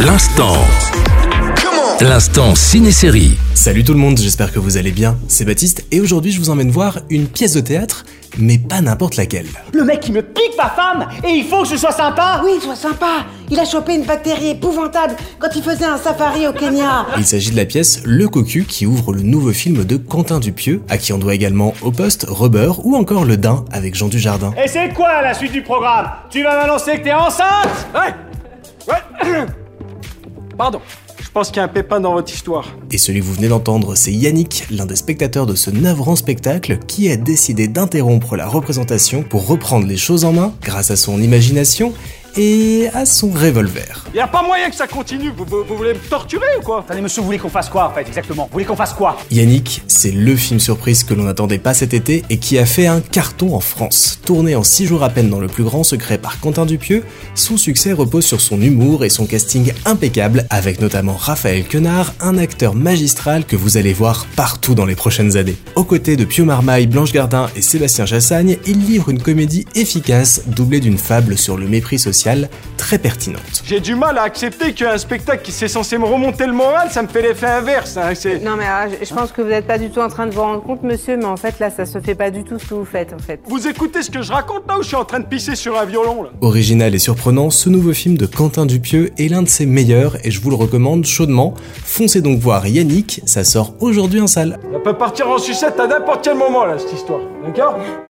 L'instant. L'instant ciné-série. Salut tout le monde, j'espère que vous allez bien. C'est Baptiste et aujourd'hui je vous emmène voir une pièce de théâtre, mais pas n'importe laquelle. Le mec il me pique ma femme et il faut que je sois sympa Oui, sois sympa. Il a chopé une bactérie épouvantable quand il faisait un safari au Kenya. Il s'agit de la pièce Le Cocu qui ouvre le nouveau film de Quentin Dupieux, à qui on doit également Au Poste, Rubber ou encore Le Dain avec Jean Dujardin. Et c'est quoi la suite du programme? Tu vas m'annoncer que t'es enceinte? Ouais Ouais Pardon. Je pense qu'il y a un pépin dans votre histoire. Et celui que vous venez d'entendre, c'est Yannick, l'un des spectateurs de ce navrant spectacle, qui a décidé d'interrompre la représentation pour reprendre les choses en main grâce à son imagination et à son revolver. Y a pas moyen que ça continue. Vous, vous- vous voulez me torturer ou quoi? Attendez monsieur, vous voulez qu'on fasse quoi en fait exactement? Vous voulez qu'on fasse quoi? Yannick, c'est le film surprise que l'on n'attendait pas cet été et qui a fait un carton en France. Tourné en 6 jours à peine dans le plus grand secret par Quentin Dupieux, son succès repose sur son humour et son casting impeccable, avec notamment Raphaël Quenard, un acteur magistral que vous allez voir partout dans les prochaines années. Aux côtés de Pio Marmaille, Blanche Gardin et Sébastien Chassagne, il livre une comédie efficace, doublée d'une fable sur le mépris social très pertinente. J'ai du mal à accepter qu'un spectacle qui c'est censé me remonter le moral, ça me fait l'effet inverse. hein, Non mais ah, je je pense que vous n'êtes pas du tout en train de vous rendre compte, monsieur, mais en fait là, ça se fait pas du tout ce que vous faites en fait. Vous écoutez ce que je raconte là ou je suis en train de pisser sur un violon là? Original et surprenant, ce nouveau film de Quentin Dupieux est l'un de ses meilleurs et je vous le recommande chaudement. Foncez donc voir Yannick, ça sort aujourd'hui en salle. Ça peut partir en sucette à n'importe quel moment là cette histoire. D'accord?